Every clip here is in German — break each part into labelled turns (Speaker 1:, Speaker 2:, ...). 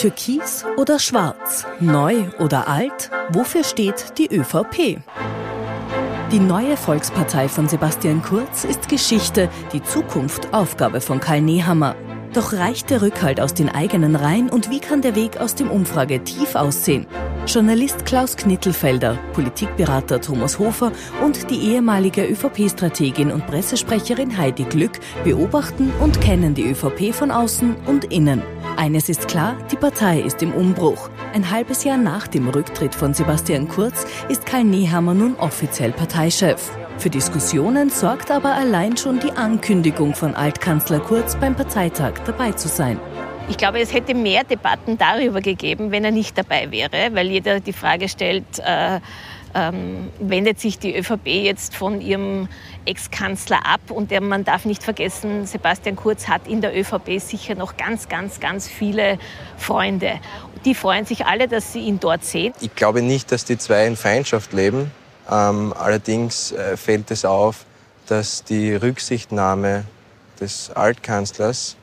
Speaker 1: Türkis oder Schwarz? Neu oder alt? Wofür steht die ÖVP? Die neue Volkspartei von Sebastian Kurz ist Geschichte, die Zukunft Aufgabe von Karl Nehammer. Doch reicht der Rückhalt aus den eigenen Reihen und wie kann der Weg aus dem Umfragetief aussehen? Journalist Klaus Knittelfelder, Politikberater Thomas Hofer und die ehemalige ÖVP-Strategin und Pressesprecherin Heidi Glück beobachten und kennen die ÖVP von außen und innen. Eines ist klar, die Partei ist im Umbruch. Ein halbes Jahr nach dem Rücktritt von Sebastian Kurz ist Karl Nehammer nun offiziell Parteichef. Für Diskussionen sorgt aber allein schon die Ankündigung von Altkanzler Kurz beim Parteitag dabei zu sein.
Speaker 2: Ich glaube, es hätte mehr Debatten darüber gegeben, wenn er nicht dabei wäre, weil jeder die Frage stellt, äh, ähm, wendet sich die ÖVP jetzt von ihrem Ex-Kanzler ab. Und der, man darf nicht vergessen, Sebastian Kurz hat in der ÖVP sicher noch ganz, ganz, ganz viele Freunde. Die freuen sich alle, dass sie ihn dort sehen.
Speaker 3: Ich glaube nicht, dass die zwei in Feindschaft leben. Ähm, allerdings äh, fällt es auf, dass die Rücksichtnahme des Altkanzlers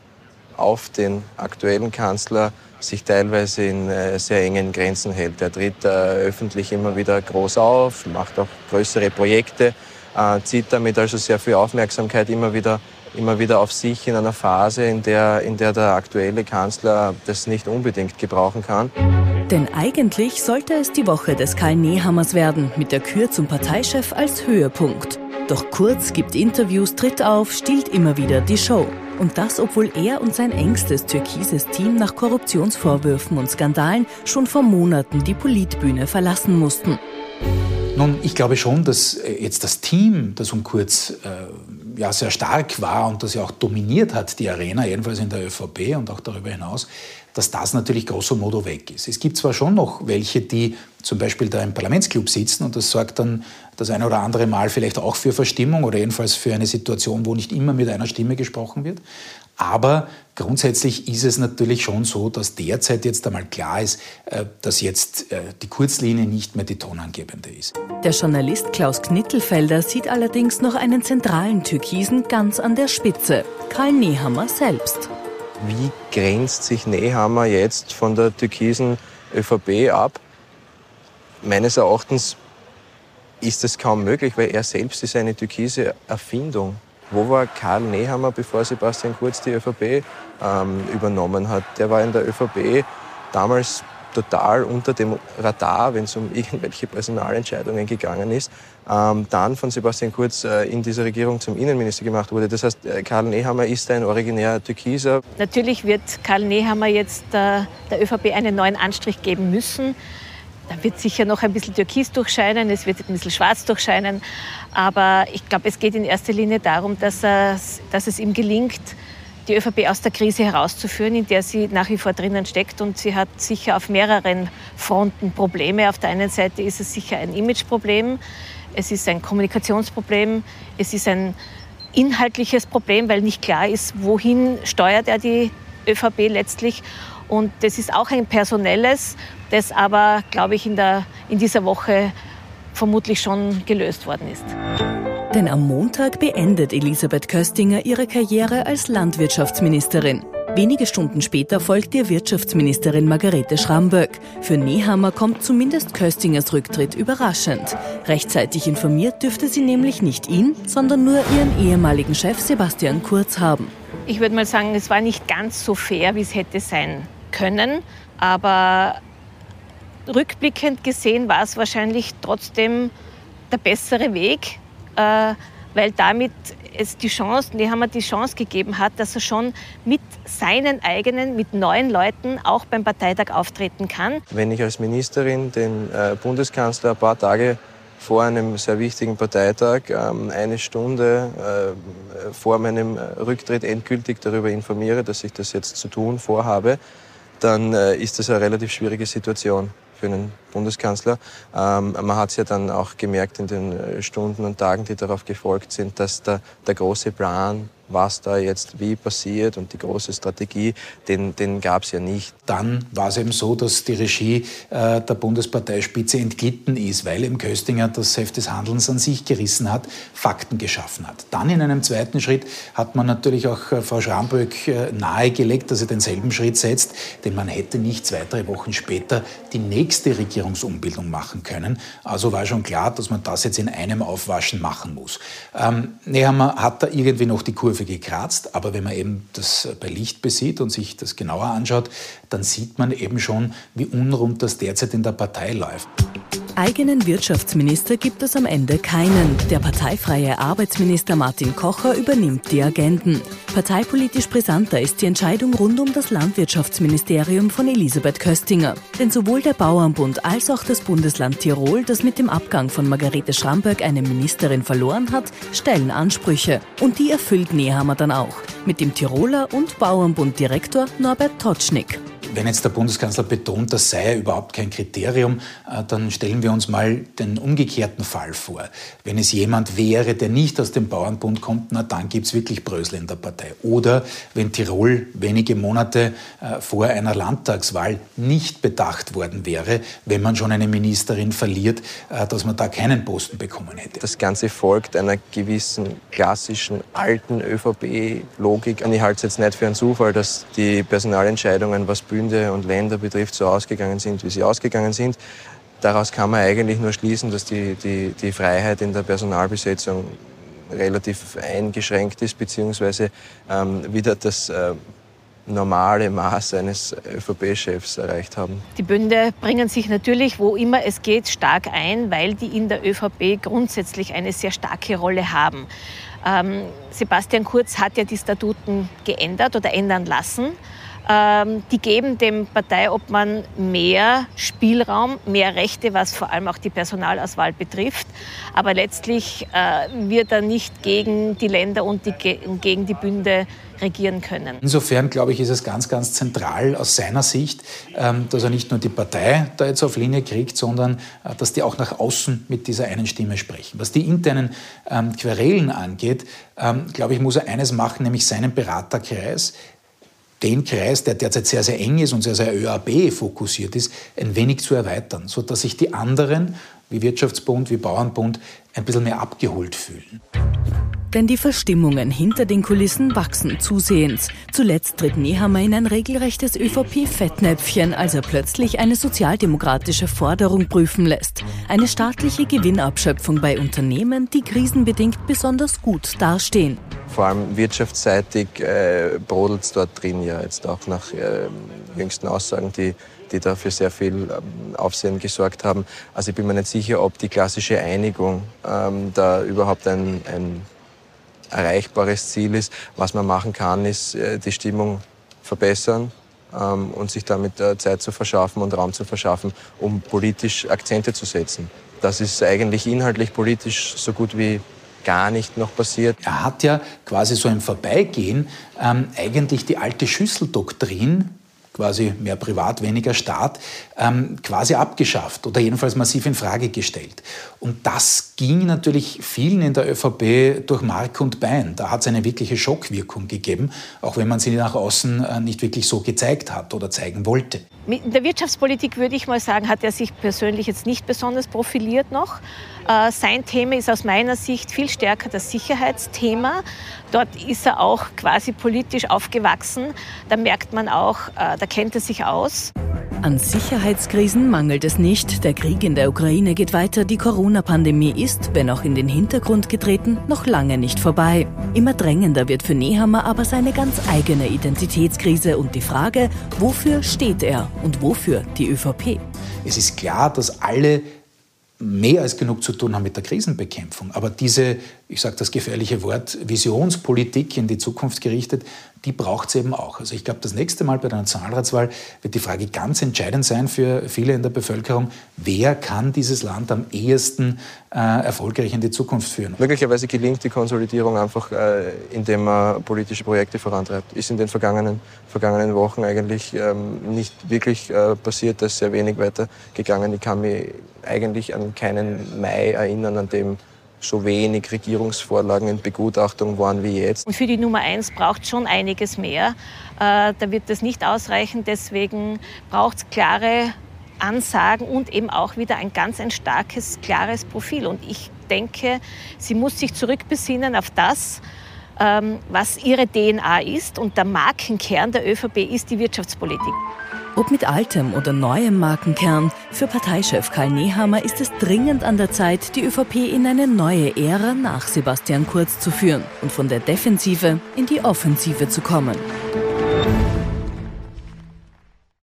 Speaker 3: auf den aktuellen Kanzler sich teilweise in äh, sehr engen Grenzen hält. Er tritt äh, öffentlich immer wieder groß auf, macht auch größere Projekte, äh, zieht damit also sehr viel Aufmerksamkeit immer wieder, immer wieder auf sich in einer Phase, in der, in der der aktuelle Kanzler das nicht unbedingt gebrauchen kann.
Speaker 1: Denn eigentlich sollte es die Woche des Karl Nehammers werden, mit der Kür zum Parteichef als Höhepunkt. Doch Kurz gibt Interviews, tritt auf, stiehlt immer wieder die Show. Und das, obwohl er und sein engstes türkises Team nach Korruptionsvorwürfen und Skandalen schon vor Monaten die Politbühne verlassen mussten.
Speaker 4: Nun, ich glaube schon, dass äh, jetzt das Team, das um Kurz äh, ja sehr stark war und das ja auch dominiert hat, die Arena, jedenfalls in der ÖVP und auch darüber hinaus, dass das natürlich grosso modo weg ist. Es gibt zwar schon noch welche, die zum Beispiel da im Parlamentsclub sitzen und das sorgt dann das eine oder andere Mal vielleicht auch für Verstimmung oder jedenfalls für eine Situation, wo nicht immer mit einer Stimme gesprochen wird. Aber grundsätzlich ist es natürlich schon so, dass derzeit jetzt einmal klar ist, äh, dass jetzt äh, die Kurzlinie nicht mehr die tonangebende ist.
Speaker 1: Der Journalist Klaus Knittelfelder sieht allerdings noch einen zentralen Türkisen ganz an der Spitze, Karl Nehammer selbst.
Speaker 3: Wie grenzt sich Nehammer jetzt von der türkisen ÖVP ab? Meines Erachtens ist das kaum möglich, weil er selbst ist eine türkise Erfindung. Wo war Karl Nehammer, bevor Sebastian Kurz die ÖVP ähm, übernommen hat? Der war in der ÖVP damals total unter dem Radar, wenn es um irgendwelche Personalentscheidungen gegangen ist, ähm, dann von Sebastian Kurz äh, in dieser Regierung zum Innenminister gemacht wurde. Das heißt, äh, Karl Nehammer ist ein originärer Türkiser.
Speaker 2: Natürlich wird Karl Nehammer jetzt äh, der ÖVP einen neuen Anstrich geben müssen. Da wird sicher noch ein bisschen Türkis durchscheinen, es wird ein bisschen Schwarz durchscheinen. Aber ich glaube, es geht in erster Linie darum, dass, er, dass es ihm gelingt, die ÖVP aus der Krise herauszuführen, in der sie nach wie vor drinnen steckt. Und sie hat sicher auf mehreren Fronten Probleme. Auf der einen Seite ist es sicher ein Imageproblem, es ist ein Kommunikationsproblem, es ist ein inhaltliches Problem, weil nicht klar ist, wohin steuert er die ÖVP letztlich. Und das ist auch ein personelles, das aber, glaube ich, in, der, in dieser Woche vermutlich schon gelöst worden ist.
Speaker 1: Denn am Montag beendet Elisabeth Köstinger ihre Karriere als Landwirtschaftsministerin. Wenige Stunden später folgt ihr Wirtschaftsministerin Margarete Schramböck. Für Nehammer kommt zumindest Köstingers Rücktritt überraschend. Rechtzeitig informiert dürfte sie nämlich nicht ihn, sondern nur ihren ehemaligen Chef Sebastian Kurz haben.
Speaker 2: Ich würde mal sagen, es war nicht ganz so fair, wie es hätte sein können. Aber rückblickend gesehen war es wahrscheinlich trotzdem der bessere Weg, äh, weil damit es die Chance, die haben wir die Chance gegeben hat, dass er schon mit seinen eigenen, mit neuen Leuten auch beim Parteitag auftreten kann.
Speaker 3: Wenn ich als Ministerin den äh, Bundeskanzler ein paar Tage vor einem sehr wichtigen Parteitag ähm, eine Stunde äh, vor meinem Rücktritt endgültig darüber informiere, dass ich das jetzt zu tun vorhabe, dann ist das eine relativ schwierige Situation für einen Bundeskanzler. Ähm, man hat es ja dann auch gemerkt in den äh, Stunden und Tagen, die darauf gefolgt sind, dass der, der große Plan was da jetzt wie passiert und die große Strategie, den, den gab es ja nicht.
Speaker 4: Dann war es eben so, dass die Regie äh, der Bundesparteispitze entglitten ist, weil eben Köstinger das Heft des Handelns an sich gerissen hat, Fakten geschaffen hat. Dann in einem zweiten Schritt hat man natürlich auch äh, Frau Schramböck äh, nahegelegt, dass sie denselben Schritt setzt, denn man hätte nicht zwei, drei Wochen später die nächste Regierungsumbildung machen können. Also war schon klar, dass man das jetzt in einem Aufwaschen machen muss. Ähm, Nehammer hat da irgendwie noch die Kurve gekratzt, aber wenn man eben das bei Licht besieht und sich das genauer anschaut, dann sieht man eben schon, wie unrund das derzeit in der Partei läuft.
Speaker 1: Eigenen Wirtschaftsminister gibt es am Ende keinen. Der parteifreie Arbeitsminister Martin Kocher übernimmt die Agenten. Parteipolitisch brisanter ist die Entscheidung rund um das Landwirtschaftsministerium von Elisabeth Köstinger. Denn sowohl der Bauernbund als auch das Bundesland Tirol, das mit dem Abgang von Margarete Schramberg eine Ministerin verloren hat, stellen Ansprüche. Und die erfüllt Nehammer dann auch. Mit dem Tiroler und Bauernbund-Direktor Norbert Totschnig.
Speaker 4: Wenn jetzt der Bundeskanzler betont, das sei überhaupt kein Kriterium, äh, dann stellen wir uns mal den umgekehrten Fall vor. Wenn es jemand wäre, der nicht aus dem Bauernbund kommt, na dann gibt es wirklich Brösel in der Partei. Oder wenn Tirol wenige Monate äh, vor einer Landtagswahl nicht bedacht worden wäre, wenn man schon eine Ministerin verliert, äh, dass man da keinen Posten bekommen hätte.
Speaker 3: Das Ganze folgt einer gewissen klassischen alten ÖVP-Logik. Und ich halte es jetzt nicht für einen Zufall, dass die Personalentscheidungen, was Bühnen Bünde und Länder betrifft, so ausgegangen sind, wie sie ausgegangen sind. Daraus kann man eigentlich nur schließen, dass die, die, die Freiheit in der Personalbesetzung relativ eingeschränkt ist, beziehungsweise ähm, wieder das äh, normale Maß eines ÖVP-Chefs erreicht haben.
Speaker 2: Die Bünde bringen sich natürlich, wo immer es geht, stark ein, weil die in der ÖVP grundsätzlich eine sehr starke Rolle haben. Ähm, Sebastian Kurz hat ja die Statuten geändert oder ändern lassen. Ähm, die geben dem Parteiobmann mehr Spielraum, mehr Rechte, was vor allem auch die Personalauswahl betrifft. Aber letztlich äh, wird er nicht gegen die Länder und, die, gegen die Bünde regieren können.
Speaker 4: Insofern, glaube ich, ist es ganz, ganz zentral aus seiner Sicht, ähm, dass er nicht nur die Partei da jetzt auf Linie kriegt, sondern äh, dass die auch nach außen mit dieser einen Stimme sprechen. Was die internen ähm, Querelen angeht, glaube ich, muss er eines machen, nämlich seinen Beraterkreis den Kreis, der derzeit sehr, sehr eng ist und sehr, sehr ÖAB fokussiert ist, ein wenig zu erweitern, sodass sich die anderen, wie Wirtschaftsbund, wie Bauernbund, ein bisschen mehr abgeholt fühlen.
Speaker 1: Denn die Verstimmungen hinter den Kulissen wachsen zusehends. Zuletzt tritt Nehammer in ein regelrechtes ÖVP-Fettnäpfchen, als er plötzlich eine sozialdemokratische Forderung prüfen lässt. Eine staatliche Gewinnabschöpfung bei Unternehmen, die krisenbedingt besonders gut dastehen.
Speaker 3: Vor allem wirtschaftsseitig äh, brodelt es dort drin ja jetzt auch nach äh, jüngsten Aussagen, die die dafür sehr viel ähm, Aufsehen gesorgt haben. Also ich bin mir nicht sicher, ob die klassische Einigung ähm, da überhaupt ein, ein erreichbares Ziel ist. Was man machen kann, ist äh, die Stimmung verbessern ähm, und sich damit äh, Zeit zu verschaffen und Raum zu verschaffen, um politisch Akzente zu setzen. Das ist eigentlich inhaltlich politisch so gut wie gar nicht noch passiert.
Speaker 4: Er hat ja quasi so im Vorbeigehen ähm, eigentlich die alte Schüsseldoktrin quasi mehr Privat, weniger Staat, ähm, quasi abgeschafft oder jedenfalls massiv in Frage gestellt. Und das ging natürlich vielen in der ÖVP durch Mark und Bein. Da hat es eine wirkliche Schockwirkung gegeben, auch wenn man sie nach außen äh, nicht wirklich so gezeigt hat oder zeigen wollte.
Speaker 2: In der Wirtschaftspolitik würde ich mal sagen, hat er sich persönlich jetzt nicht besonders profiliert noch. Äh, sein Thema ist aus meiner Sicht viel stärker das Sicherheitsthema. Dort ist er auch quasi politisch aufgewachsen. Da merkt man auch, äh, da kennt er sich aus.
Speaker 1: An Sicherheitskrisen mangelt es nicht. Der Krieg in der Ukraine geht weiter. Die Corona-Pandemie ist, wenn auch in den Hintergrund getreten, noch lange nicht vorbei. Immer drängender wird für Nehammer aber seine ganz eigene Identitätskrise und die Frage, wofür steht er und wofür die ÖVP?
Speaker 4: Es ist klar, dass alle mehr als genug zu tun haben mit der Krisenbekämpfung. Aber diese, ich sage das gefährliche Wort, Visionspolitik in die Zukunft gerichtet, die braucht es eben auch. Also ich glaube, das nächste Mal bei der Nationalratswahl wird die Frage ganz entscheidend sein für viele in der Bevölkerung, wer kann dieses Land am ehesten äh, erfolgreich in die Zukunft führen.
Speaker 3: Möglicherweise gelingt die Konsolidierung einfach, äh, indem man politische Projekte vorantreibt. Ist in den vergangenen, vergangenen Wochen eigentlich ähm, nicht wirklich äh, passiert, da ist sehr wenig weitergegangen. Ich kann mich eigentlich an keinen Mai erinnern, an dem so wenig Regierungsvorlagen in Begutachtung waren wie jetzt.
Speaker 2: Und für die Nummer eins braucht schon einiges mehr. Äh, da wird das nicht ausreichen. Deswegen braucht es klare Ansagen und eben auch wieder ein ganz ein starkes, klares Profil. Und ich denke, sie muss sich zurückbesinnen auf das, ähm, was ihre DNA ist. Und der Markenkern der ÖVP ist die Wirtschaftspolitik.
Speaker 1: Ob mit altem oder neuem Markenkern, für Parteichef Karl Nehammer ist es dringend an der Zeit, die ÖVP in eine neue Ära nach Sebastian Kurz zu führen und von der Defensive in die Offensive zu kommen.